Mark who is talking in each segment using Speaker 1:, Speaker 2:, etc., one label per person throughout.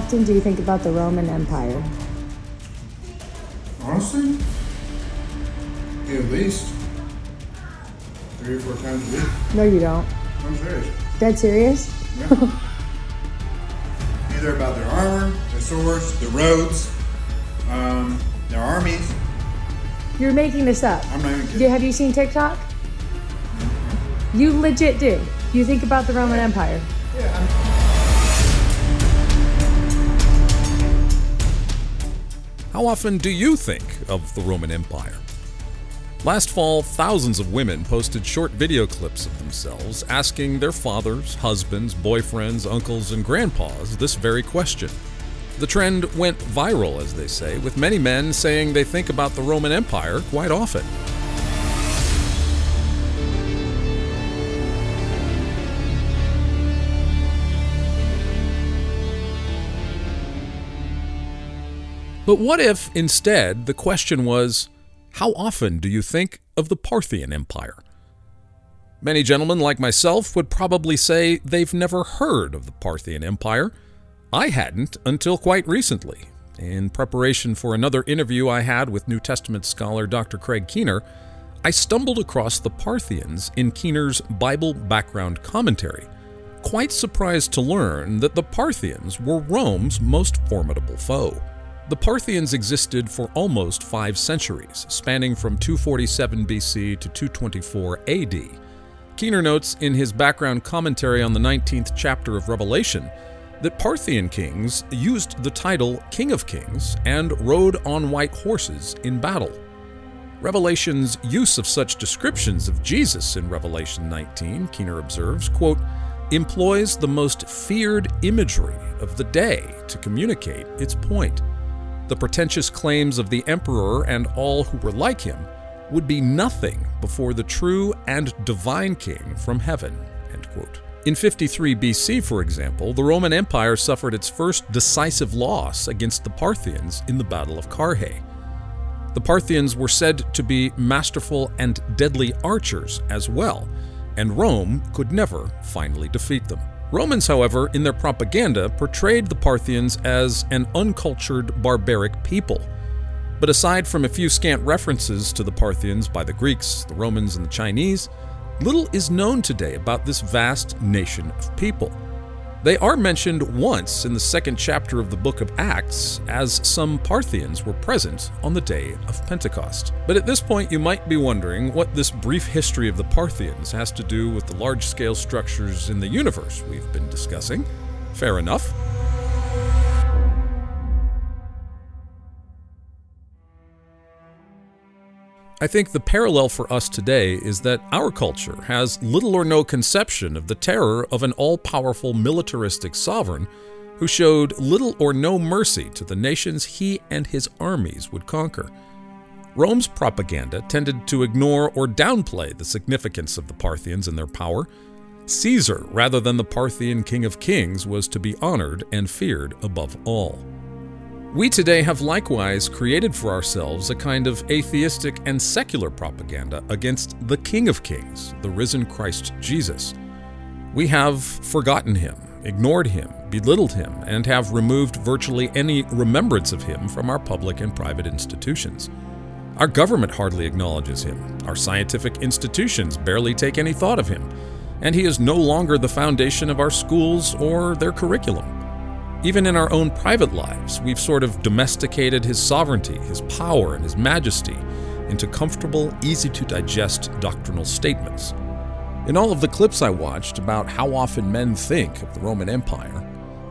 Speaker 1: often do you think about the Roman Empire?
Speaker 2: Honestly, at least three or four times a week.
Speaker 1: No, you don't.
Speaker 2: I'm serious.
Speaker 1: Dead serious?
Speaker 2: Yeah. Either about their armor, their swords, their roads, um, their armies.
Speaker 1: You're making this up.
Speaker 2: I'm not even
Speaker 1: Do,
Speaker 2: kidding.
Speaker 1: have you seen TikTok? You legit do. You think about the Roman Empire.
Speaker 2: Yeah, I'm,
Speaker 3: How often do you think of the Roman Empire? Last fall, thousands of women posted short video clips of themselves asking their fathers, husbands, boyfriends, uncles, and grandpas this very question. The trend went viral, as they say, with many men saying they think about the Roman Empire quite often. But what if, instead, the question was, how often do you think of the Parthian Empire? Many gentlemen like myself would probably say they've never heard of the Parthian Empire. I hadn't until quite recently. In preparation for another interview I had with New Testament scholar Dr. Craig Keener, I stumbled across the Parthians in Keener's Bible background commentary, quite surprised to learn that the Parthians were Rome's most formidable foe. The Parthians existed for almost five centuries, spanning from 247 BC to 224 AD. Keener notes in his background commentary on the 19th chapter of Revelation that Parthian kings used the title King of Kings and rode on white horses in battle. Revelation's use of such descriptions of Jesus in Revelation 19, Keener observes, quote, employs the most feared imagery of the day to communicate its point. The pretentious claims of the emperor and all who were like him would be nothing before the true and divine king from heaven. In 53 BC, for example, the Roman Empire suffered its first decisive loss against the Parthians in the Battle of Carrhae. The Parthians were said to be masterful and deadly archers as well, and Rome could never finally defeat them. Romans, however, in their propaganda, portrayed the Parthians as an uncultured, barbaric people. But aside from a few scant references to the Parthians by the Greeks, the Romans, and the Chinese, little is known today about this vast nation of people. They are mentioned once in the second chapter of the book of Acts, as some Parthians were present on the day of Pentecost. But at this point, you might be wondering what this brief history of the Parthians has to do with the large scale structures in the universe we've been discussing. Fair enough. I think the parallel for us today is that our culture has little or no conception of the terror of an all powerful militaristic sovereign who showed little or no mercy to the nations he and his armies would conquer. Rome's propaganda tended to ignore or downplay the significance of the Parthians and their power. Caesar, rather than the Parthian king of kings, was to be honored and feared above all. We today have likewise created for ourselves a kind of atheistic and secular propaganda against the King of Kings, the risen Christ Jesus. We have forgotten him, ignored him, belittled him, and have removed virtually any remembrance of him from our public and private institutions. Our government hardly acknowledges him, our scientific institutions barely take any thought of him, and he is no longer the foundation of our schools or their curriculum. Even in our own private lives, we've sort of domesticated his sovereignty, his power, and his majesty into comfortable, easy to digest doctrinal statements. In all of the clips I watched about how often men think of the Roman Empire,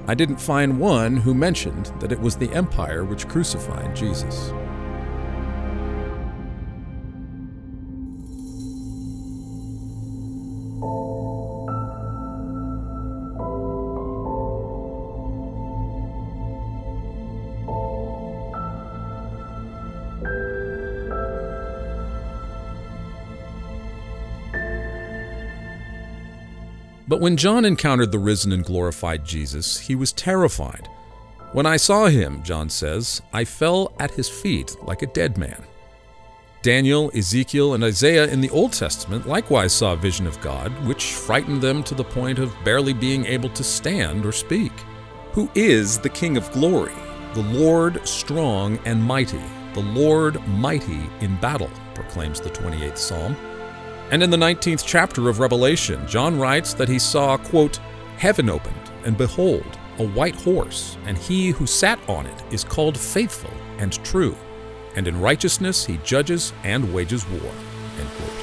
Speaker 3: I didn't find one who mentioned that it was the empire which crucified Jesus. But when John encountered the risen and glorified Jesus, he was terrified. When I saw him, John says, I fell at his feet like a dead man. Daniel, Ezekiel, and Isaiah in the Old Testament likewise saw a vision of God, which frightened them to the point of barely being able to stand or speak. Who is the King of glory? The Lord strong and mighty, the Lord mighty in battle, proclaims the 28th Psalm. And in the 19th chapter of Revelation, John writes that he saw, quote, Heaven opened, and behold, a white horse, and he who sat on it is called faithful and true, and in righteousness he judges and wages war. End quote.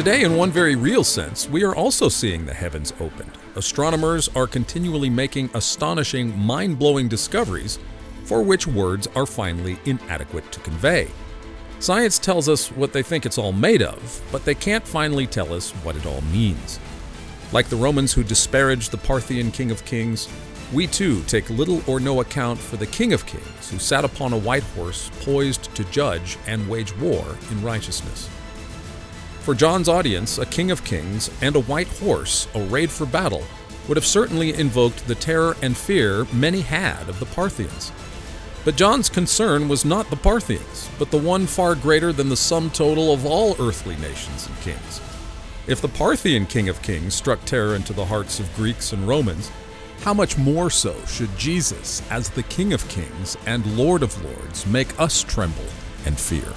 Speaker 3: Today, in one very real sense, we are also seeing the heavens opened. Astronomers are continually making astonishing, mind blowing discoveries for which words are finally inadequate to convey. Science tells us what they think it's all made of, but they can't finally tell us what it all means. Like the Romans who disparaged the Parthian King of Kings, we too take little or no account for the King of Kings who sat upon a white horse poised to judge and wage war in righteousness. For John's audience, a king of kings and a white horse arrayed for battle would have certainly invoked the terror and fear many had of the Parthians. But John's concern was not the Parthians, but the one far greater than the sum total of all earthly nations and kings. If the Parthian king of kings struck terror into the hearts of Greeks and Romans, how much more so should Jesus, as the King of kings and Lord of lords, make us tremble and fear?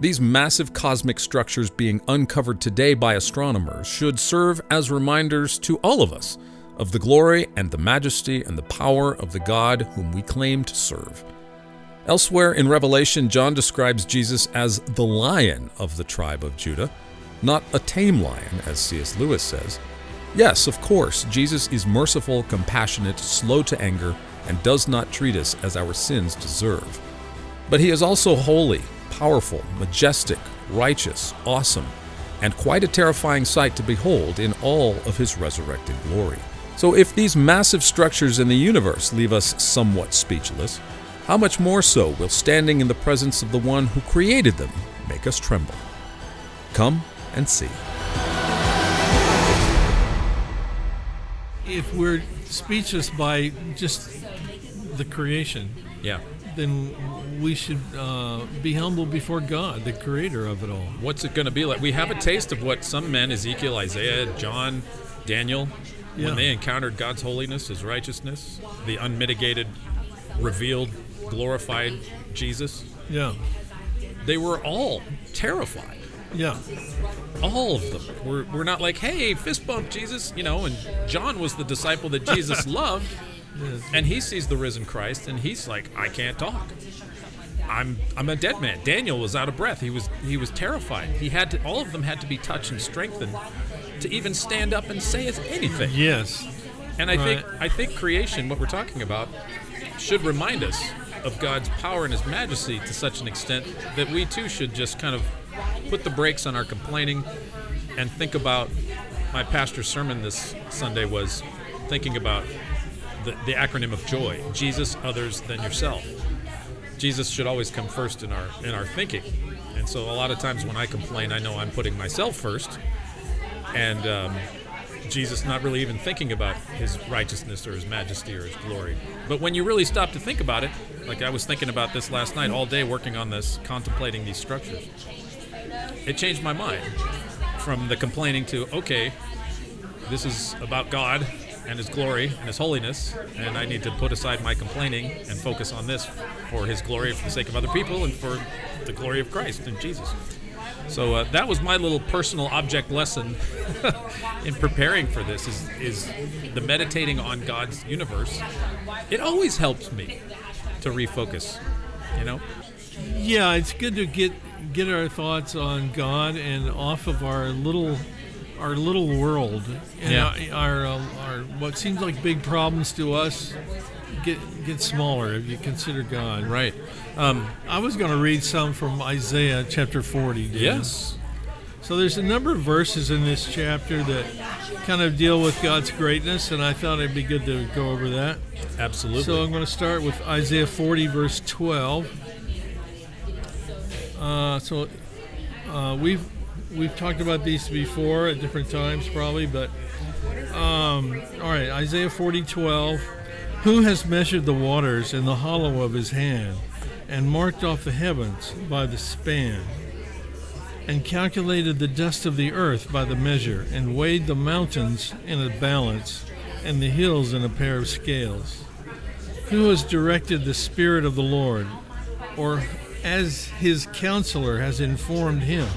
Speaker 3: These massive cosmic structures being uncovered today by astronomers should serve as reminders to all of us of the glory and the majesty and the power of the God whom we claim to serve. Elsewhere in Revelation, John describes Jesus as the lion of the tribe of Judah, not a tame lion, as C.S. Lewis says. Yes, of course, Jesus is merciful, compassionate, slow to anger, and does not treat us as our sins deserve. But he is also holy, powerful, majestic, righteous, awesome, and quite a terrifying sight to behold in all of his resurrected glory. So, if these massive structures in the universe leave us somewhat speechless, how much more so will standing in the presence of the one who created them make us tremble? Come and see.
Speaker 4: If we're speechless by just the creation,
Speaker 5: Yeah.
Speaker 4: Then we should uh, be humble before God, the creator of it all.
Speaker 5: What's it going to be like? We have a taste of what some men, Ezekiel, Isaiah, John, Daniel,
Speaker 4: Yeah.
Speaker 5: when they encountered God's holiness, His righteousness, the unmitigated, revealed, glorified Jesus,
Speaker 4: Yeah.
Speaker 5: they were all terrified.
Speaker 4: Yeah.
Speaker 5: All of them were, were not like, hey, fist bump, Jesus, you know, and John was the disciple that Jesus loved, and he sees the risen Christ, and he's like, I can't talk. I'm I'm a dead man. Daniel was out of breath. He was he was terrified. He had to all of them had to be touched and strengthened to even stand up and say anything.
Speaker 4: Yes.
Speaker 5: And I think I think creation, what we're talking about, should remind us of God's power and His majesty to such an extent that we too should just kind of put the brakes on our complaining and think about. My pastor's sermon this Sunday was thinking about the, the acronym of joy: Jesus, others, than yourself. Jesus should always come first in our in our thinking, and so a lot of times when I complain, I know I'm putting myself first, and um, Jesus not really even thinking about his righteousness or his majesty or his glory. But when you really stop to think about it, like I was thinking about this last night all day working on this, contemplating these structures, it changed my mind from the complaining to, okay, this is about God and his glory and his holiness, and I need to put aside my complaining and focus on this for his glory, for the sake of other people, and for the glory of Christ and Jesus. So uh, that was my little personal object lesson in preparing for this is, is the meditating on God's universe. It always helps me to refocus, you know?
Speaker 4: Yeah, it's good to get get our thoughts on God and off of our little our little world and
Speaker 5: Yeah.
Speaker 4: our, our, uh, our what seems like big problems to us get get smaller if you consider God.
Speaker 5: Right. Um,
Speaker 4: I was going to read some from Isaiah chapter 40. Dan.
Speaker 5: yes.
Speaker 4: So there's a number of verses in this chapter that kind of deal with God's greatness, and I thought it'd be good to go over that.
Speaker 3: Absolutely.
Speaker 4: So I'm going to start with Isaiah 40, verse 12. Uh, so uh, we've we've talked about these before at different times, probably, but um, all right, Isaiah 40, 12. Who has measured the waters in the hollow of his hand, and marked off the heavens by the span, and calculated the dust of the earth by the measure, and weighed the mountains in a balance, and the hills in a pair of scales? Who has directed the Spirit of the Lord, or as his counselor has informed him?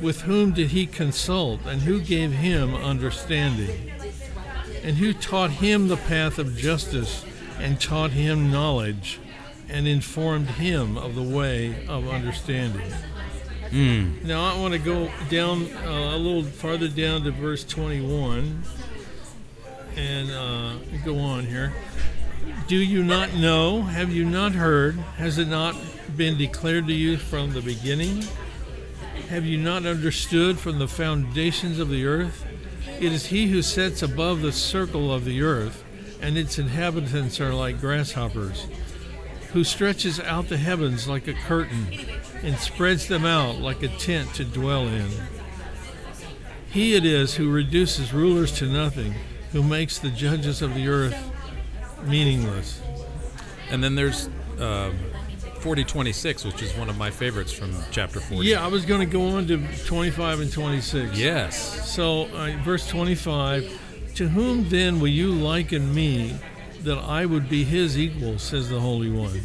Speaker 4: With whom did he consult, and who gave him understanding? And who taught him the path of justice, and taught him knowledge, and informed him of the way of understanding? Now I want to go down uh, a little farther down to verse 21 and uh, go on here. Do you not know? Have you not heard? Has it not been declared to you from the beginning? Have you not understood from the foundations of the earth? It is he who sits above the circle of the earth, and its inhabitants are like grasshoppers, who stretches out the heavens like a curtain, and spreads them out like a tent to dwell in. He it is who reduces rulers to nothing, who makes the judges of the earth meaningless.
Speaker 3: and then there's um, 4026, which is one of my favorites from chapter 40.
Speaker 4: Yeah, I was going to go on to 25 and 26.
Speaker 3: Yes.
Speaker 4: So, uh, verse 25 To whom then will you liken me that I would be his equal, says the Holy One?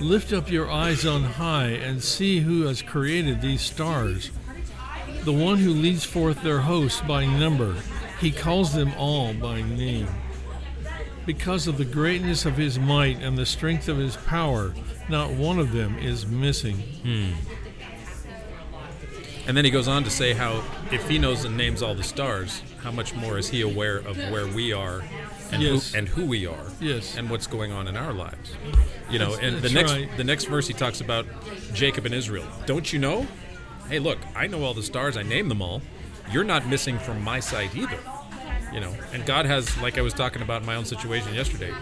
Speaker 4: Lift up your eyes on high and see who has created these stars. The one who leads forth their host by number, he calls them all by name. Because of the greatness of his might and the strength of his power, not one of them is missing. Hmm.
Speaker 3: And then he goes on to say how if he knows and names all the stars, how much more is he aware of where we are and
Speaker 4: Yes.
Speaker 3: who and who we are
Speaker 4: Yes.
Speaker 3: and what's going on in our lives. You know,
Speaker 4: That's-
Speaker 3: and the next
Speaker 4: right.
Speaker 3: the next verse he talks about Jacob and Israel. Don't you know? Hey, look, I know all the stars. I name them all. You're not missing from my sight either. You know, and God has, like I was talking about in my own situation yesterday,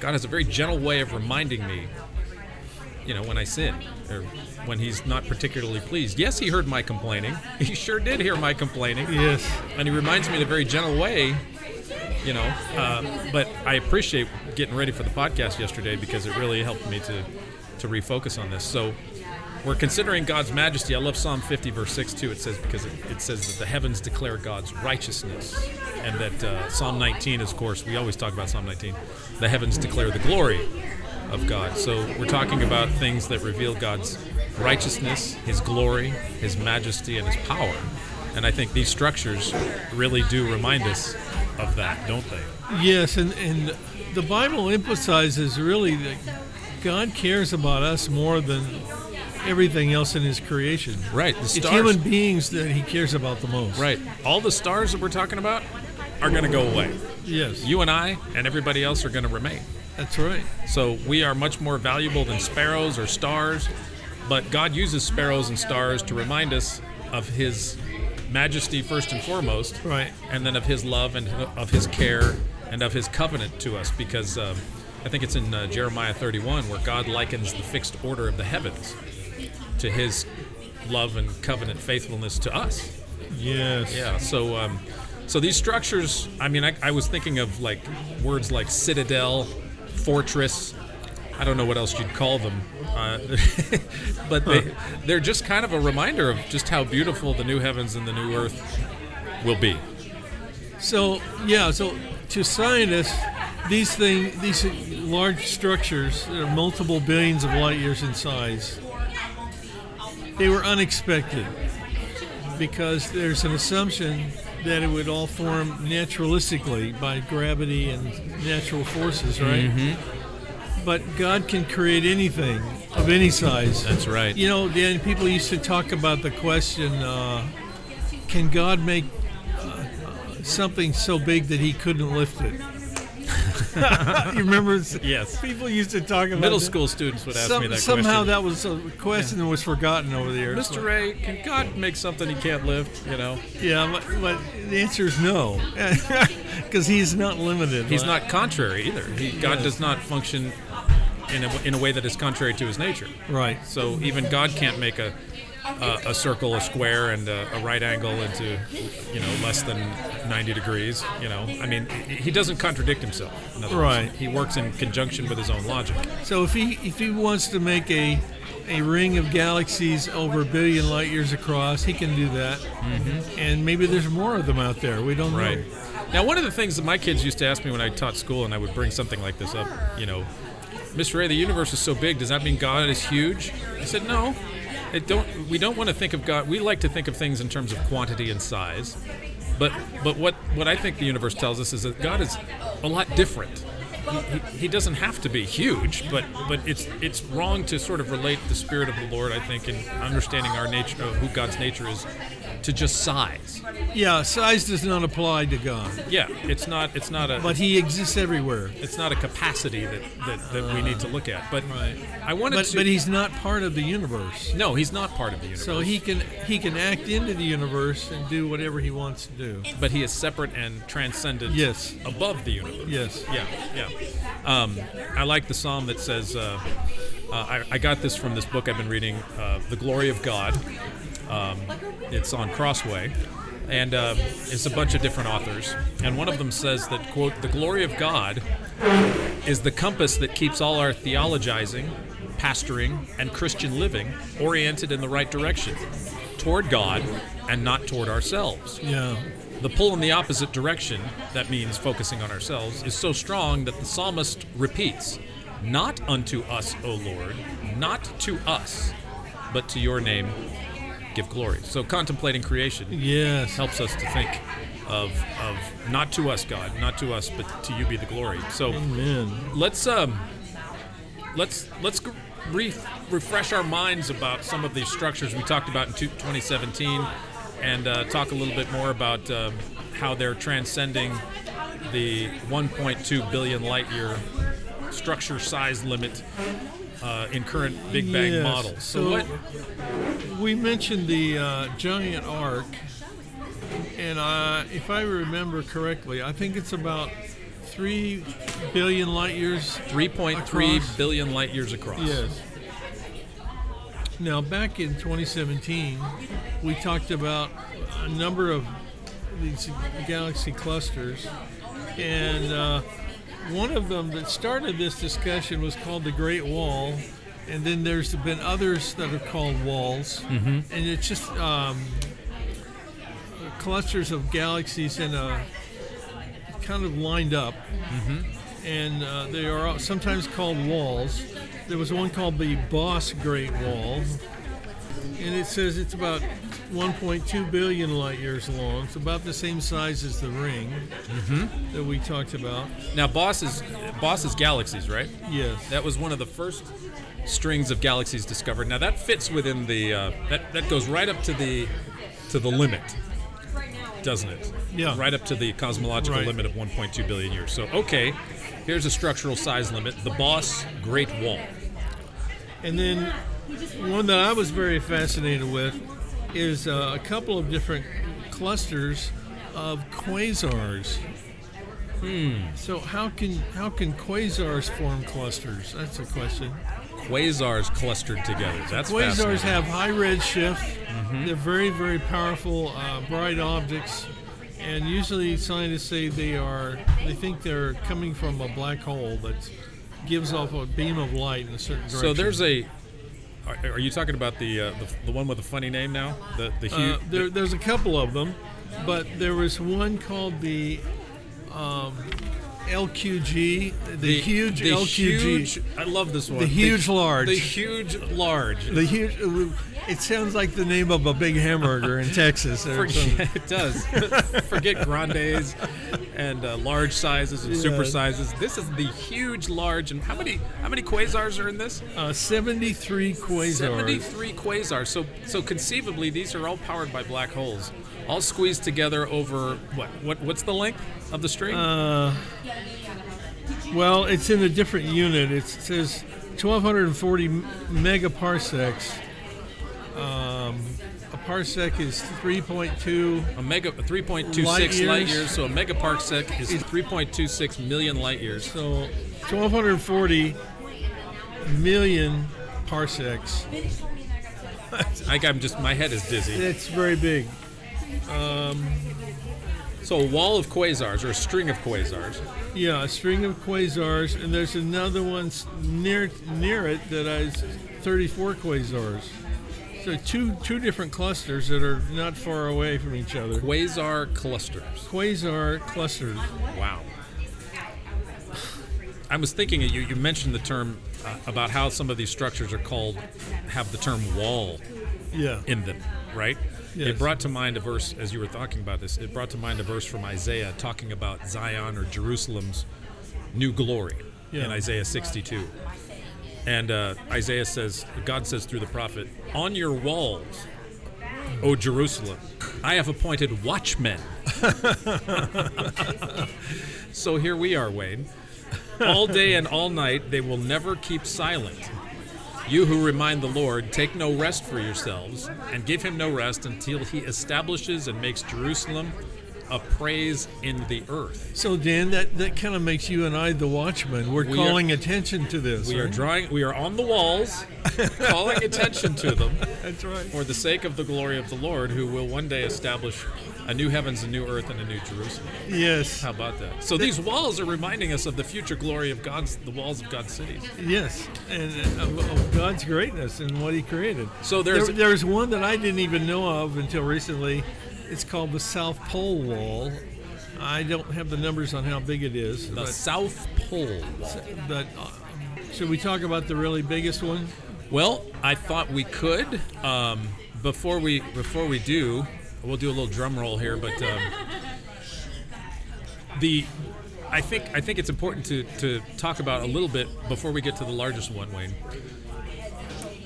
Speaker 3: God has a very gentle way of reminding me you know, when I sin or when he's not particularly pleased. Yes, he heard my complaining. He sure did hear my complaining.
Speaker 4: Yes.
Speaker 3: And he reminds me in a very gentle way, you know. Uh, but I appreciate getting ready for the podcast yesterday because it really helped me to, to refocus on this. So we're considering God's majesty. I love Psalm 50, verse 6 too. It says, because it, it says that the heavens declare God's righteousness. And that uh, Psalm 19, of course, we always talk about Psalm 19, the heavens declare the glory of God. So we're talking about things that reveal God's righteousness, His glory, His majesty, and His power. And I think these structures really do remind us of that, don't they?
Speaker 4: Yes, and, and the Bible emphasizes really that God cares about us more than everything else in His creation.
Speaker 3: Right, the
Speaker 4: It's human beings that He cares about the most.
Speaker 3: Right. All the stars that we're talking about are going to go away.
Speaker 4: Yes.
Speaker 3: You and I and everybody else are going to remain.
Speaker 4: That's right.
Speaker 3: So we are much more valuable than sparrows or stars. But God uses sparrows and stars to remind us of His majesty first and foremost,
Speaker 4: Right.
Speaker 3: and then of His love and of His care and of His covenant to us. Because um, I think it's in uh, Jeremiah 31 where God likens the fixed order of the heavens to His love and covenant faithfulness to us.
Speaker 4: Yes.
Speaker 3: Yeah. So, um, so these structures. I mean, I, I was thinking of like words like citadel, fortress. I don't know what else you'd call them, uh, but they, they're just kind of a reminder of just how beautiful the new heavens and the new earth will be.
Speaker 4: So yeah, so to scientists, these thing, these large structures that are multiple billions of light years in size, they were unexpected because there's an assumption that it would all form naturalistically by gravity and natural forces, right? But God can create anything of any size.
Speaker 3: That's right.
Speaker 4: You know, Dan, people used to talk about the question uh, can God make uh, something so big that he couldn't lift it? you remember?
Speaker 3: Yes.
Speaker 4: People used to talk about
Speaker 3: Middle
Speaker 4: that.
Speaker 3: school students would ask
Speaker 4: Some-
Speaker 3: me that question.
Speaker 4: somehow
Speaker 3: question.
Speaker 4: that was a question that was forgotten over the years.
Speaker 3: Mr. Ray, can God make something he can't lift? You know,
Speaker 4: Yeah, but, but the answer is no, because he's not limited.
Speaker 3: he's
Speaker 4: Like-
Speaker 3: not contrary either. He, God
Speaker 4: Yes.
Speaker 3: does not function in a, in a way that is contrary to his nature.
Speaker 4: right.
Speaker 3: So even God can't make a a, a circle, a square, and a, a right angle into you know less than 90 degrees. You know, I mean, he he doesn't contradict himself. In other
Speaker 4: Right.
Speaker 3: Words. He works in conjunction with his own logic.
Speaker 4: So if he if he wants to make a a ring of galaxies over a billion light years across, he can do that. Mm-hmm. And maybe there's more of them out there. We don't
Speaker 3: Right.
Speaker 4: know.
Speaker 3: Now, one of the things that my kids used to ask me when I taught school, and I would bring something like this up, you know, Mr. Ray, the universe is so big. Does that mean God is huge? I said, no. It don't. We don't want to think of God. We like to think of things in terms of quantity and size. But but what what I think the universe tells us is that God is a lot different. He, he, doesn't have to be huge, but but it's it's wrong to sort of relate the spirit of the Lord. I think in understanding our nature, uh, of who God's nature is, to just size.
Speaker 4: Yeah, size does not apply to God,
Speaker 3: Yeah, it's not it's not a
Speaker 4: but he exists everywhere.
Speaker 3: it's not a capacity that, that, that we need to look at. But
Speaker 4: Right.
Speaker 3: I wanted
Speaker 4: But
Speaker 3: to.
Speaker 4: but he's not part of the universe.
Speaker 3: no, he's not part of the universe.
Speaker 4: So he can he can act into the universe and do whatever he wants to do.
Speaker 3: but he is separate and transcendent.
Speaker 4: Yes.
Speaker 3: above the universe.
Speaker 4: Yes.
Speaker 3: Yeah, yeah. Um, I like the psalm that says, uh, uh, I, I got this from this book I've been reading, uh, The Glory of God. Um, it's on Crossway. And uh, it's a bunch of different authors. And one of them says that, quote, the glory of God is the compass that keeps all our theologizing, pastoring, and Christian living oriented in the right direction toward God and not toward ourselves.
Speaker 4: Yeah.
Speaker 3: The pull in the opposite direction, that means focusing on ourselves, is so strong that the psalmist repeats, Not unto us, O Lord, not to us, but to your name give glory. So contemplating creation
Speaker 4: Yes.
Speaker 3: helps us to think of, of not to us, God, not to us, but to you be the glory. So
Speaker 4: Amen.
Speaker 3: let's um let's let's re- refresh our minds about some of these structures we talked about in 2017 and uh, talk a little bit more about um, how they're transcending the 1.2 billion light year structure size limit uh, in current big bang
Speaker 4: Yes.
Speaker 3: models so,
Speaker 4: So-
Speaker 3: what
Speaker 4: We mentioned the uh, giant arc, and uh, if I remember correctly, I think it's about three billion light years.
Speaker 3: Three
Speaker 4: point three
Speaker 3: billion light years across
Speaker 4: Yes. Now, back in 2017, we talked about a number of these galaxy clusters, and uh, one of them that started this discussion was called the Great Wall, and then there's been others that are called walls, mm-hmm. and it's just um, clusters of galaxies in a kind of lined up and uh, they are sometimes called walls. There was one called the Boss Great Wall, and it says it's about 1.2 billion light years long. It's about the same size as the ring that we talked about.
Speaker 3: now boss is boss is galaxies right
Speaker 4: Yes.
Speaker 3: That was one of the first strings of galaxies discovered. Now that fits within the uh, that that goes right up to the to the limit, doesn't it?
Speaker 4: Yeah.
Speaker 3: Right up to the cosmological
Speaker 4: Right.
Speaker 3: limit of 1.2 billion years. So okay, here's a structural size limit: the Boss Great Wall.
Speaker 4: And then one that I was very fascinated with is uh, a couple of different clusters of quasars. Hmm. So how can how can quasars form clusters? That's a question.
Speaker 3: Quasars clustered together. That's
Speaker 4: Quasars have high redshift. They're very, very powerful, uh, bright objects, and usually scientists say they are. They think they're coming from a black hole that gives off a beam of light in a certain direction.
Speaker 3: So there's a. Are, are you talking about the, uh, the the one with the funny name now? The the
Speaker 4: Uh, there, there's a couple of them, but there was one called the um, LQG, the, huge
Speaker 3: the
Speaker 4: LQG,
Speaker 3: huge- I love this one.
Speaker 4: The huge large.
Speaker 3: The huge large.
Speaker 4: the huge. It sounds like the name of a big hamburger in Texas. Or.
Speaker 3: Forget, it does. Forget grandes and uh, large sizes and super sizes. This is the huge, large, and how many how many quasars are in this?
Speaker 4: Uh, 73 quasars.
Speaker 3: Seventy-three quasars. So so conceivably, these are all powered by black holes, all squeezed together over what what what's the length of the string?
Speaker 4: Uh, Well, it's in a different unit. It says 1,240 megaparsecs. Um, a parsec is 3.2.
Speaker 3: A mega 3.26
Speaker 4: Light
Speaker 3: light
Speaker 4: years.
Speaker 3: years. So a megaparsec is 3.26 million light years.
Speaker 4: So 1,240 million parsecs.
Speaker 3: I, I'm just my head is dizzy.
Speaker 4: It's very big.
Speaker 3: So a wall of quasars or a string of quasars.
Speaker 4: Yeah, a string of quasars, and there's another one near near it that has 34 quasars. So two two different clusters that are not far away from each other.
Speaker 3: Quasar clusters.
Speaker 4: Quasar clusters.
Speaker 3: Wow. I was thinking you, you mentioned the term uh, about how some of these structures are called have the term wall
Speaker 4: Yeah.
Speaker 3: in them, right?
Speaker 4: Yes.
Speaker 3: It brought to mind a verse as you were talking about this. It brought to mind a verse from Isaiah talking about Zion or Jerusalem's new glory in Isaiah 62. And uh, Isaiah says, God says through the prophet, "On your walls, O Jerusalem, I have appointed watchmen." so here we are, Wayne. All day and all night they will never keep silent. You who remind the Lord, take no rest for yourselves, and give him no rest until he establishes and makes Jerusalem a praise in the earth.
Speaker 4: So Dan, that, that kind of makes you and I the watchmen. We're
Speaker 3: We are-
Speaker 4: calling attention to this.
Speaker 3: We are drawing we are on the walls, calling attention to them
Speaker 4: That's right.
Speaker 3: for the sake of the glory of the Lord, who will one day establish a new heavens, a new earth, and a new Jerusalem.
Speaker 4: Yes.
Speaker 3: How about that? So these walls are reminding us of the future glory of God's the walls of God's cities.
Speaker 4: Yes, and uh, of, of God's greatness and what He created.
Speaker 3: So there's
Speaker 4: There, there's one that I didn't even know of until recently. It's called the South Pole Wall. I don't have the numbers on how big it is,
Speaker 3: the South Pole Wall.
Speaker 4: but uh, should we talk about the really biggest one?
Speaker 3: Well, I thought we could. Um, before we before we do, we'll do a little drum roll here. But um, the I think I think it's important to to talk about a little bit before we get to the largest one, Wayne.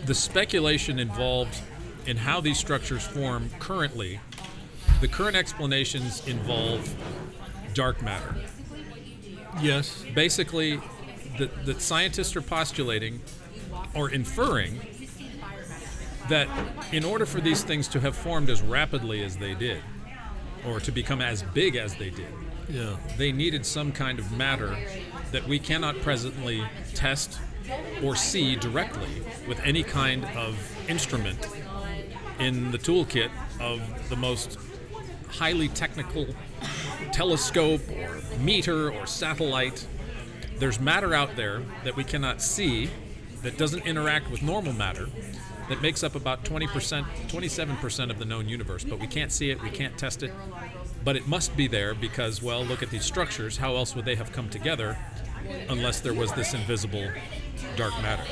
Speaker 3: The speculation involved in how these structures form currently. The current explanations involve dark matter
Speaker 4: Yes.
Speaker 3: basically that, that scientists are postulating or inferring that in order for these things to have formed as rapidly as they did or to become as big as they did
Speaker 4: Yeah.
Speaker 3: they needed some kind of matter that we cannot presently test or see directly with any kind of instrument in the toolkit of the most highly technical telescope or meter or satellite. There's matter out there that we cannot see that doesn't interact with normal matter that makes up about 20%, 27% of the known universe, but we can't see it, we can't test it. But it must be there because, well, look at these structures. How else would they have come together unless there was this invisible dark matter?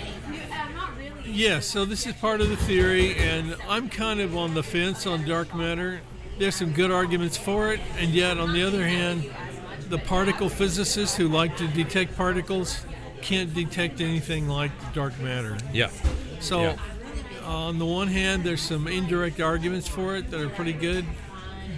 Speaker 4: Yes, so this is part of the theory, and I'm kind of on the fence on dark matter. There's some good arguments for it, and yet, on the other hand, the particle physicists who like to detect particles can't detect anything like dark matter.
Speaker 3: Yeah.
Speaker 4: So,
Speaker 3: Yeah.
Speaker 4: on the one hand, there's some indirect arguments for it that are pretty good,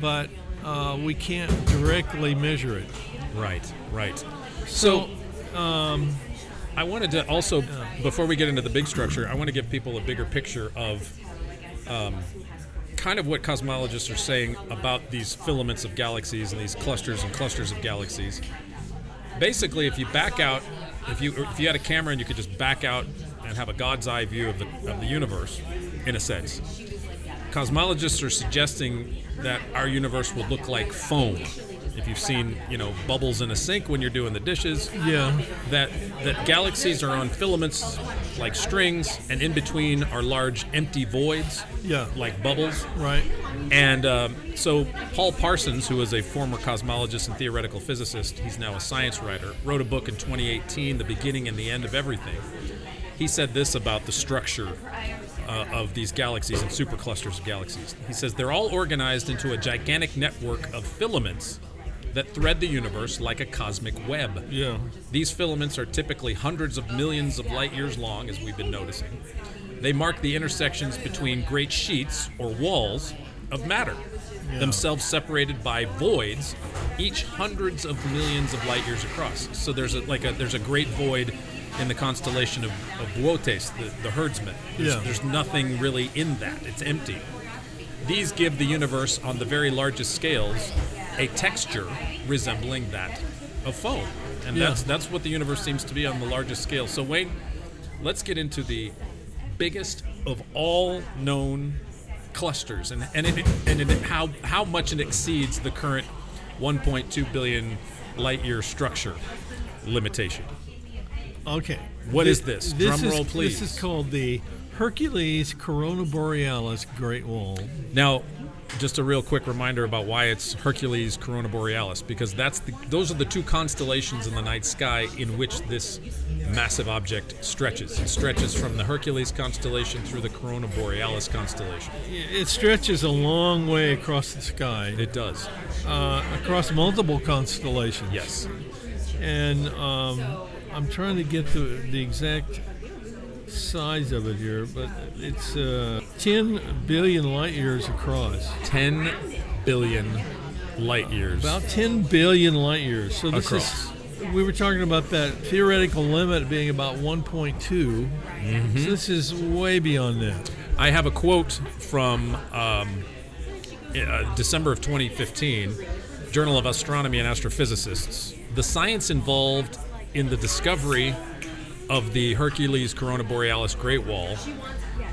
Speaker 4: but uh, we can't directly measure it.
Speaker 3: Right, right. So, I wanted to also, before we get into the big structure, I want to give people a bigger picture of um, kind of what cosmologists are saying about these filaments of galaxies and these clusters and clusters of galaxies. Basically, if you back out, if you if you had a camera and you could just back out and have a God's eye view of the of the universe, in a sense, cosmologists are suggesting that our universe would look like foam. If you've seen, you know, bubbles in a sink when you're doing the dishes,
Speaker 4: Yeah,
Speaker 3: that that galaxies are on filaments like strings, and in between are large empty voids,
Speaker 4: yeah,
Speaker 3: like bubbles.
Speaker 4: right.
Speaker 3: And um, so Paul Parsons, who is a former cosmologist and theoretical physicist, he's now a science writer, wrote a book in 2018, "The Beginning and the End of Everything." He said this about the structure uh, of these galaxies and superclusters of galaxies. He says they're all organized into a gigantic network of filaments that thread the universe like a cosmic web.
Speaker 4: Yeah,
Speaker 3: These filaments are typically hundreds of millions of light years long, as we've been noticing. They mark the intersections between great sheets or walls of matter. themselves separated by voids, each hundreds of millions of light years across. So there's a like a there's a great void in the constellation of, of Boötes, the, the herdsman. There's,
Speaker 4: Yeah.
Speaker 3: there's nothing really in that. It's empty. These give the universe on the very largest scales a texture resembling that of foam. And
Speaker 4: Yeah.
Speaker 3: that's that's what the universe seems to be on the largest scale. So Wayne, let's get into the biggest of all known clusters and and, it, and it, how how much it exceeds the current 1.2 billion light year structure limitation.
Speaker 4: Okay.
Speaker 3: What
Speaker 4: Thi-
Speaker 3: is this? Drum
Speaker 4: is,
Speaker 3: roll, please.
Speaker 4: This is called the Hercules Corona Borealis Great Wall.
Speaker 3: Now, just a real quick reminder about why it's Hercules Corona Borealis, because that's the, those are the two constellations in the night sky in which this massive object stretches. It stretches from the Hercules constellation through the Corona Borealis constellation.
Speaker 4: It stretches a long way across the sky,
Speaker 3: It does.
Speaker 4: uh, across multiple constellations.
Speaker 3: Yes.
Speaker 4: And um, I'm trying to get the, the exact size of it here, but it's uh, 10 billion light years across.
Speaker 3: 10 billion light years.
Speaker 4: About 10 billion light years. So this
Speaker 3: Across.
Speaker 4: is we were talking about that theoretical limit being about 1.2.
Speaker 3: Mm-hmm.
Speaker 4: So this is way beyond that.
Speaker 3: I have a quote from um, uh, December of 2015, Journal of Astronomy and Astrophysicists. The science involved in the discovery of the Hercules Corona Borealis Great Wall,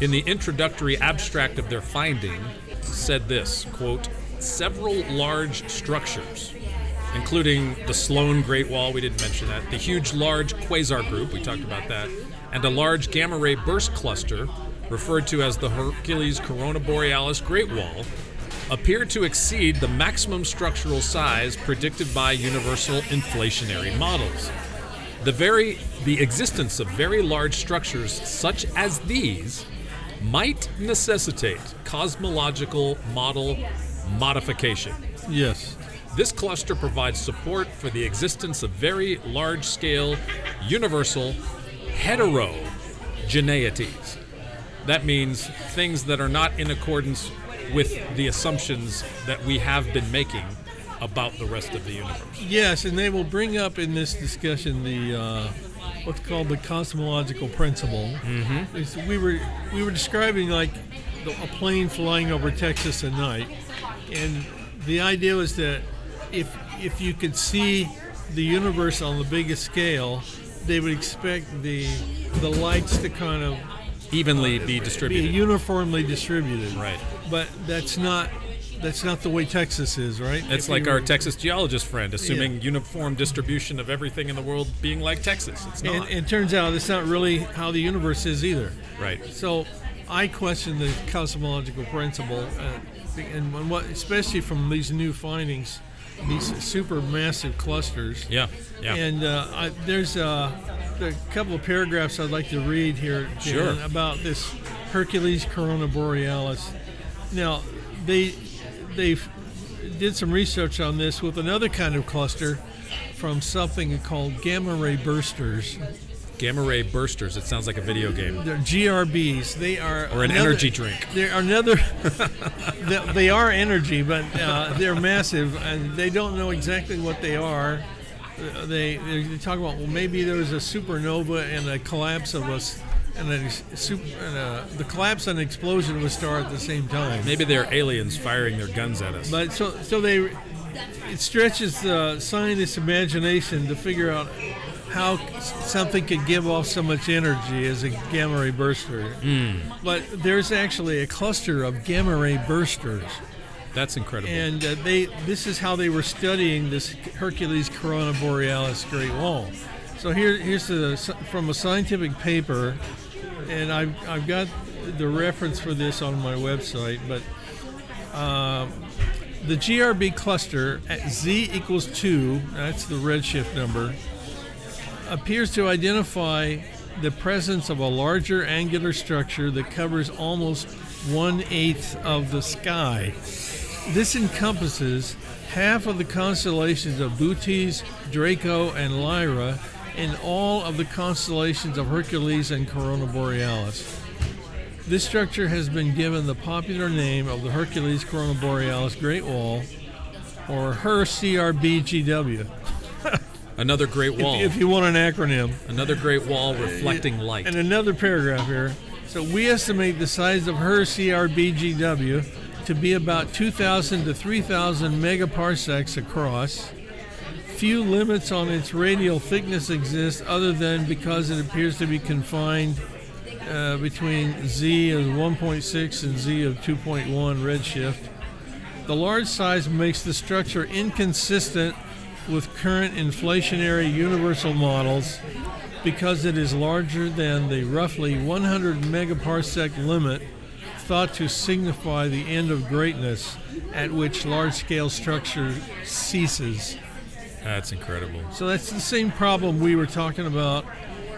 Speaker 3: in the introductory abstract of their finding, said this quote, several large structures, including the Sloan Great Wall, we didn't mention that, the huge large quasar group, we talked about that, and a large gamma ray burst cluster, referred to as the Hercules Corona Borealis Great Wall, appear to exceed the maximum structural size predicted by universal inflationary models. The very the existence of very large structures such as these might necessitate cosmological model modification.
Speaker 4: Yes.
Speaker 3: This cluster provides support for the existence of very large scale universal heterogeneities. That means things that are not in accordance with the assumptions that we have been making about the rest of the universe.
Speaker 4: Yes, and they will bring up in this discussion the uh, what's called the cosmological principle. Mm-hmm. We were we were describing like the, a plane flying over Texas at night, and the idea was that if if you could see the universe on the biggest scale, they would expect the the lights to kind of
Speaker 3: Evenly be
Speaker 4: be
Speaker 3: distributed.
Speaker 4: uniformly distributed.
Speaker 3: Right.
Speaker 4: But that's not that's not the way Texas is, right?
Speaker 3: It's
Speaker 4: If
Speaker 3: like our Texas geologist friend, assuming
Speaker 4: Yeah.
Speaker 3: uniform distribution of everything in the world being like Texas. It's
Speaker 4: And
Speaker 3: not.
Speaker 4: it turns out it's not really how the universe is either.
Speaker 3: right.
Speaker 4: So I question the cosmological principle, uh, and what, especially from these new findings, these super massive clusters.
Speaker 3: Yeah. Yeah.
Speaker 4: And uh, I, there's uh, a couple of paragraphs I'd like to read here Dan,
Speaker 3: Sure.
Speaker 4: about this Hercules Corona Borealis. Now, they they did some research on this with another kind of cluster from something called gamma ray bursters.
Speaker 3: Gamma ray bursters. It sounds like a video game.
Speaker 4: They're GRBs. They are
Speaker 3: Or an
Speaker 4: another-
Speaker 3: energy drink.
Speaker 4: They're another. they, are energy, but uh, they're massive, and they don't know exactly what they are. Uh, They, they talk about well, maybe there was a supernova and a collapsar, and a super, and a, the collapse and explosion would start at the same time.
Speaker 3: Maybe they're aliens firing their guns at us.
Speaker 4: But so so they it stretches the scientist's imagination to figure out how something could give off so much energy as a gamma ray burster. But there's actually a cluster of gamma ray bursters,
Speaker 3: That's incredible.
Speaker 4: and uh, they this is how they were studying this Hercules Corona Borealis Great Wall. So here here's the, from a scientific paper, and I've I've got the reference for this on my website, but. Um, the GRB cluster at z equals 2, that's the redshift number, appears to identify the presence of a larger angular structure that covers almost one eighth of the sky. This encompasses half of the constellations of Bootes, Draco, and Lyra, and all of the constellations of Hercules and Corona Borealis. This structure has been given the popular name of the Hercules Corona Borealis Great Wall, or HER CRBGW,
Speaker 3: Another great wall.
Speaker 4: if you want an acronym.
Speaker 3: Another great wall reflecting light.
Speaker 4: And another paragraph here. So we estimate the size of her CRBGW to be about 2,000 to 3,000 megaparsecs across. Few limits on its radial thickness exist other than because it appears to be confined uh, between Z of 1.6 and Z of 2.1 redshift. The large size makes the structure inconsistent with current inflationary universal models because it is larger than the roughly 100 megaparsec limit thought to signify the end of greatness at which large scale structure ceases.
Speaker 3: That's incredible.
Speaker 4: So that's the same problem we were talking about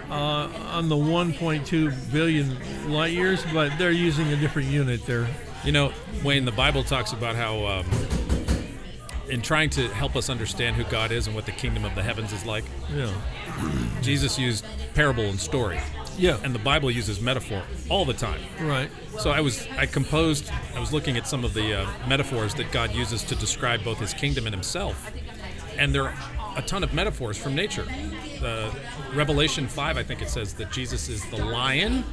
Speaker 4: uh, on the 1.2 billion light years, but they're using a different unit there.
Speaker 3: You know, Wayne, the Bible talks about how, um, in trying to help us understand who God is and what the kingdom of the heavens is like,
Speaker 4: Yeah.
Speaker 3: Jesus used parable and story.
Speaker 4: Yeah.
Speaker 3: And the Bible uses metaphor all the time.
Speaker 4: Right.
Speaker 3: So I was, I composed, I was looking at some of the uh, metaphors that God uses to describe both his kingdom and himself. And there are a ton of metaphors from nature. The Revelation 5, I think it says that Jesus is the lion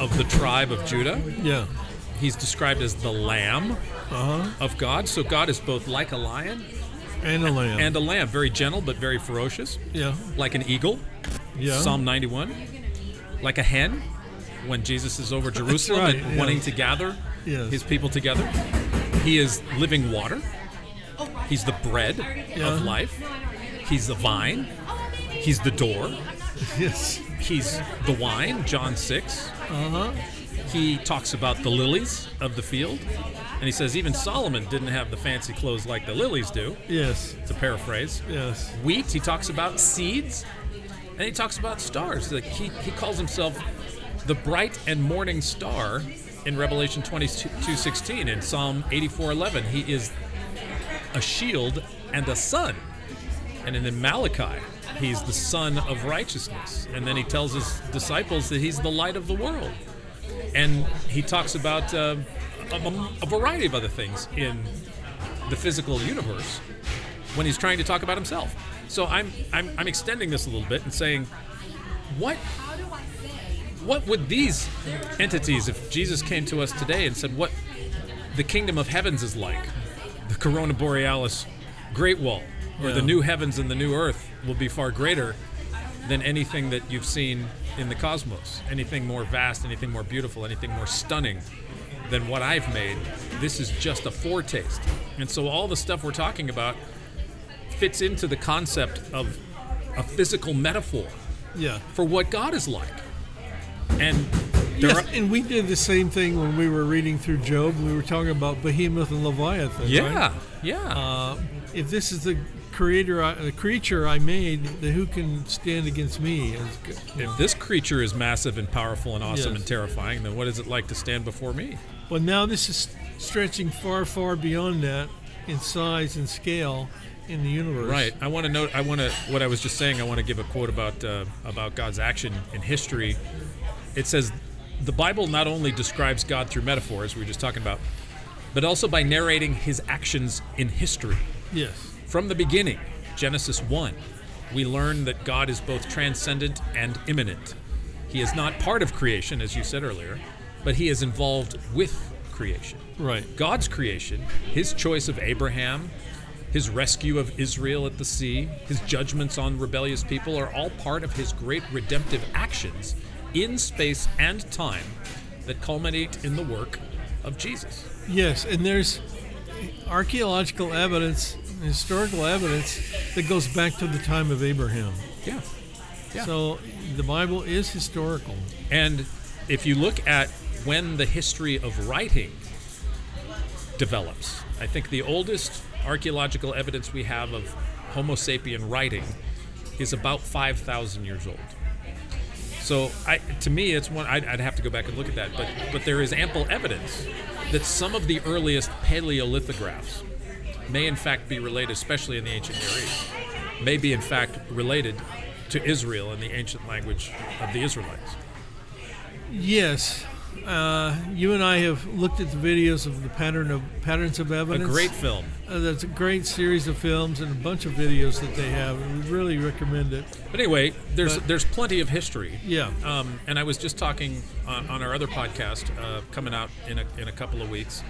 Speaker 3: of the tribe of Judah.
Speaker 4: Yeah.
Speaker 3: He's described as the lamb
Speaker 4: Uh huh.
Speaker 3: of God. So God is both like a lion
Speaker 4: And a lamb.
Speaker 3: and a lamb, very gentle but very ferocious,
Speaker 4: yeah.
Speaker 3: like an eagle.
Speaker 4: Yeah.
Speaker 3: Psalm 91. Like a hen when Jesus is over Jerusalem
Speaker 4: right,
Speaker 3: and
Speaker 4: yeah.
Speaker 3: wanting to gather
Speaker 4: Yes.
Speaker 3: his people together. He is living water. He's the bread
Speaker 4: Yeah.
Speaker 3: of life. He's the vine. He's the door.
Speaker 4: Yes.
Speaker 3: He's the wine, John 6.
Speaker 4: Uh huh.
Speaker 3: He talks about the lilies of the field. And he says even Solomon didn't have the fancy clothes like the lilies do.
Speaker 4: Yes.
Speaker 3: It's a paraphrase.
Speaker 4: Yes.
Speaker 3: wheat. He talks about seeds, and he talks about stars. Like he, he calls himself the bright and morning star in Revelation 22:16. In Psalm 84:11, he is a shield and a sun. And in Malachi, he's the sun of righteousness. And then he tells his disciples that he's the light of the world. And he talks about uh, a, a variety of other things in the physical universe when he's trying to talk about himself. So I'm I'm, I'm extending this a little bit and saying, what what would these entities, if Jesus came to us today and said what the kingdom of heavens is like, the Corona Borealis Great Wall, or the new heavens and the new earth will be far greater than anything that you've seen in the cosmos. Anything more vast, anything more beautiful, anything more stunning than what I've made. This is just a foretaste. And so all the stuff we're talking about fits into the concept of a physical metaphor
Speaker 4: Yeah.
Speaker 3: for what God is like. And
Speaker 4: Yes, and we did the same thing when we were reading through Job. We were talking about Behemoth and Leviathan.
Speaker 3: yeah,
Speaker 4: right?
Speaker 3: yeah.
Speaker 4: Uh, if this is the creator, I, the creature I made, then who can stand against me?
Speaker 3: If this creature is massive and powerful and awesome
Speaker 4: Yes.
Speaker 3: and terrifying, then what is it like to stand before me?
Speaker 4: But now this is stretching far, far beyond that in size and scale in the universe.
Speaker 3: Right. I want to note. I want to. What I was just saying. I want to give a quote about uh, about God's action in history. It says, the Bible not only describes God through metaphors we were just talking about, but also by narrating His actions in history.
Speaker 4: Yes.
Speaker 3: From the beginning, Genesis 1, we learn that God is both transcendent and immanent. He is not part of creation, as you said earlier, but He is involved with creation.
Speaker 4: Right.
Speaker 3: God's creation, his choice of Abraham, his rescue of Israel at the sea, his judgments on rebellious people are all part of his great redemptive actions in space and time that culminate in the work of Jesus.
Speaker 4: Yes, and there's archaeological evidence, historical evidence that goes back to the time of Abraham.
Speaker 3: Yeah. Yeah.
Speaker 4: So the Bible is historical.
Speaker 3: And if you look at when the history of writing develops, I think the oldest archaeological evidence we have of Homo sapien writing is about 5,000 years old. So, I, to me, it's one I'd, I'd have to go back and look at that. But but there is ample evidence that some of the earliest paleolithographs may in fact be related, especially in the ancient Near East, may be in fact related to Israel and the ancient language of the Israelites.
Speaker 4: Yes, uh, you and I have looked at the videos of the pattern of patterns of evidence.
Speaker 3: A great film.
Speaker 4: Uh, that's a great series of films and a bunch of videos that they have. We really recommend it.
Speaker 3: But anyway, there's
Speaker 4: But-
Speaker 3: there's plenty of history.
Speaker 4: Yeah.
Speaker 3: Um, and I was just talking on, on our other podcast uh, coming out in a, in a couple of weeks,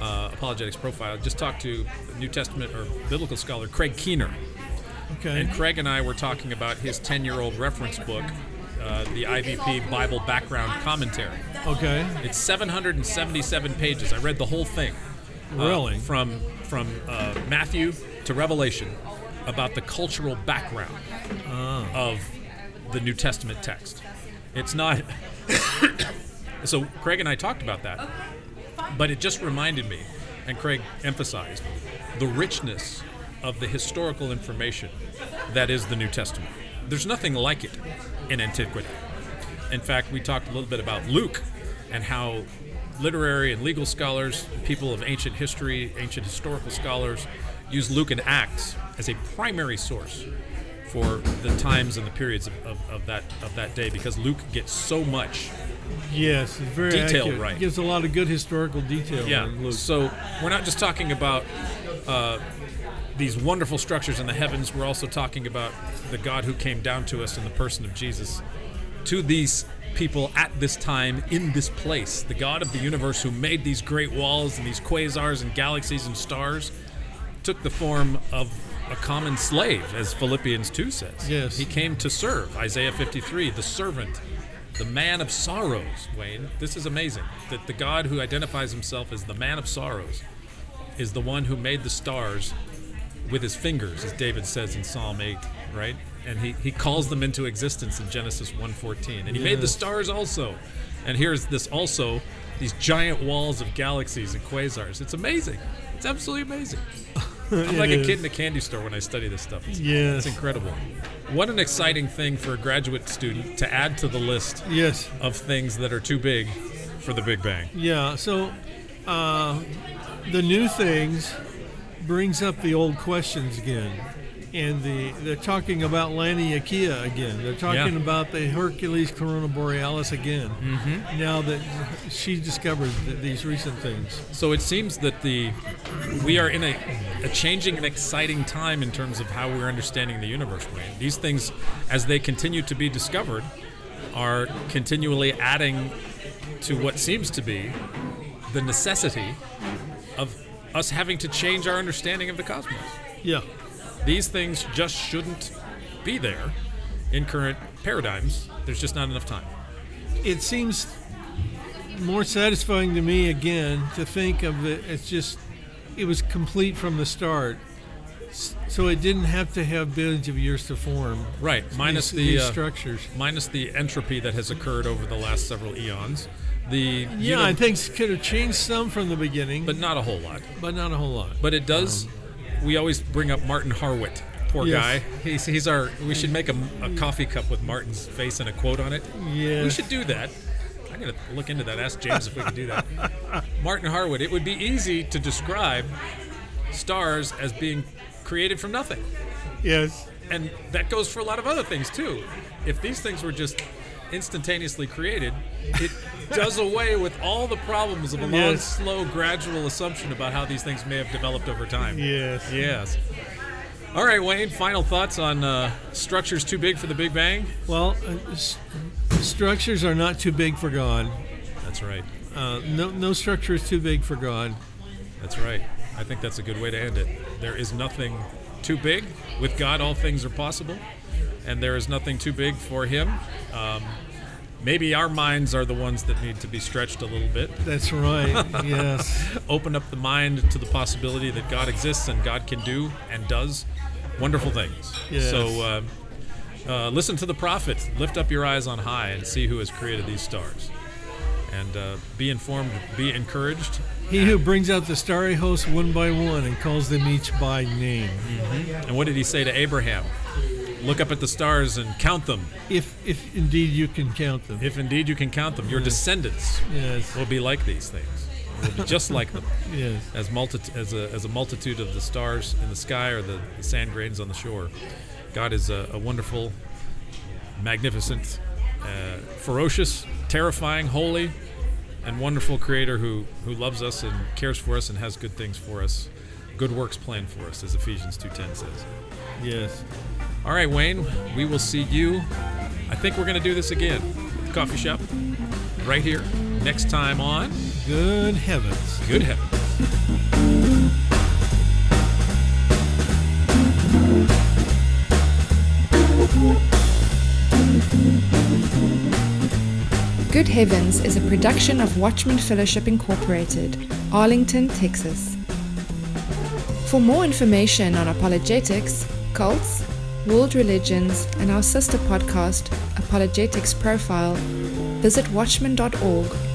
Speaker 3: uh, Apologetics Profile. Just talked to New Testament or biblical scholar Craig Keener.
Speaker 4: Okay.
Speaker 3: And Craig and I were talking about his 10 year old reference book, uh, the IVP Bible Background Commentary.
Speaker 4: Okay.
Speaker 3: It's 777 pages. I read the whole thing. uh,
Speaker 4: Really?
Speaker 3: from from uh, Matthew to Revelation about the cultural background
Speaker 4: Ah.
Speaker 3: of the New Testament text. It's not. so Craig and I talked about that, but it just reminded me, and Craig emphasized the richness of the historical information that is the New Testament. There's nothing like it in antiquity. In fact, we talked a little bit about Luke and how literary and legal scholars, people of ancient history, ancient historical scholars, use Luke and Acts as a primary source for the times and the periods of, of, of that of that day because Luke gets so much.
Speaker 4: Yes, it's very
Speaker 3: Detail
Speaker 4: accurate.
Speaker 3: right.
Speaker 4: Gives a lot of good historical detail.
Speaker 3: Yeah.
Speaker 4: in Luke.
Speaker 3: So we're not just talking about uh, these wonderful structures in the heavens. We're also talking about the God who came down to us in the person of Jesus, to these people at this time in this place. The God of the universe who made these great walls and these quasars and galaxies and stars took the form of a common slave, as Philippians 2 says.
Speaker 4: Yes.
Speaker 3: He came to serve. Isaiah 53, the servant, the man of sorrows, Wayne. This is amazing. That the God who identifies himself as the man of sorrows is the one who made the stars with his fingers, as David says in Psalm 8, right? And he, he calls them into existence in Genesis 1:14. And he made the stars also. And here's this also, these giant walls of galaxies and quasars. It's amazing. It's absolutely amazing. I'm like a kid in a candy store when I study this stuff. It's,
Speaker 4: Yes.
Speaker 3: it's incredible. What an exciting thing for a graduate student to add to the list
Speaker 4: Yes.
Speaker 3: of things that are too big for the Big Bang.
Speaker 4: Yeah. So, uh, the new things brings up the old questions again, and the they're talking about Laniakea again. They're talking
Speaker 3: Yeah.
Speaker 4: about the Hercules Corona Borealis again. Mm-hmm. Now that she discovered th- these recent things.
Speaker 3: So it seems that the we are in a, a changing and exciting time in terms of how we're understanding the universe. Wayne. These things, as they continue to be discovered, are continually adding to what seems to be the necessity of us having to change our understanding of the cosmos.
Speaker 4: Yeah.
Speaker 3: These things just shouldn't be there in current paradigms. There's just not enough time.
Speaker 4: it seems more satisfying to me again to think of it as just it was complete from the start so it didn't have to have billions of years to form
Speaker 3: Right, minus
Speaker 4: these,
Speaker 3: the
Speaker 4: these
Speaker 3: uh,
Speaker 4: structures
Speaker 3: minus the entropy that has occurred over the last several eons. The
Speaker 4: yeah
Speaker 3: uni-
Speaker 4: i think could have changed some from the beginning
Speaker 3: but not a whole lot.
Speaker 4: but not a whole lot
Speaker 3: But it does. We always bring up Martin Harwit. Poor
Speaker 4: Yes.
Speaker 3: guy. He's, he's our. We should make a, a coffee cup with Martin's face and a quote on it.
Speaker 4: Yes.
Speaker 3: We should do that. I'm gonna look into that. Ask James if we can do that. Martin Harwit. It would be easy to describe stars as being created from nothing.
Speaker 4: yes
Speaker 3: And that goes for a lot of other things too. If these things were just instantaneously created, it does away with all the problems of a long,
Speaker 4: Yes.
Speaker 3: slow, gradual assumption about how these things may have developed over time.
Speaker 4: yes
Speaker 3: Yes. All right, Wayne, final thoughts on uh, structures too big for the Big Bang?
Speaker 4: well uh, s- structures are not too big for god
Speaker 3: That's right.
Speaker 4: uh, no, no structure is too big for god
Speaker 3: That's right. I think that's a good way to end it. There is nothing too big. With God, all things are possible, and there is nothing too big for Him. Um, maybe our minds are the ones that need to be stretched a little bit.
Speaker 4: that's right yes
Speaker 3: Open up the mind to the possibility that God exists and God can do and does wonderful things.
Speaker 4: Yes.
Speaker 3: So uh, uh, listen to the prophet. Lift up your eyes on high and see who has created these stars. And uh, be informed, be encouraged,
Speaker 4: He who brings out the starry host one by one and calls them each by name.
Speaker 3: And what did he say to Abraham? Look up at the stars and count them.
Speaker 4: If if indeed you can count them.
Speaker 3: If indeed you can count them, your descendants
Speaker 4: yes.
Speaker 3: will be like these things. Will be just like them,
Speaker 4: Yes.
Speaker 3: as multi- as a as a multitude of the stars in the sky or the, the sand grains on the shore. God is a, a wonderful, magnificent, uh, ferocious, terrifying, holy, and wonderful Creator who who loves us and cares for us and has good things for us, good works planned for us, as Ephesians two ten says.
Speaker 4: Yes.
Speaker 3: All right, Wayne, we will see you. I think we're going to do this again at the coffee shop, right here, next time on
Speaker 4: Good heavens.
Speaker 3: Good Heavens.
Speaker 6: Good Heavens is a production of Watchman Fellowship Incorporated, Arlington, Texas. For more information on apologetics, cults, world religions, and our sister podcast, Apologetics Profile, visit watchman.org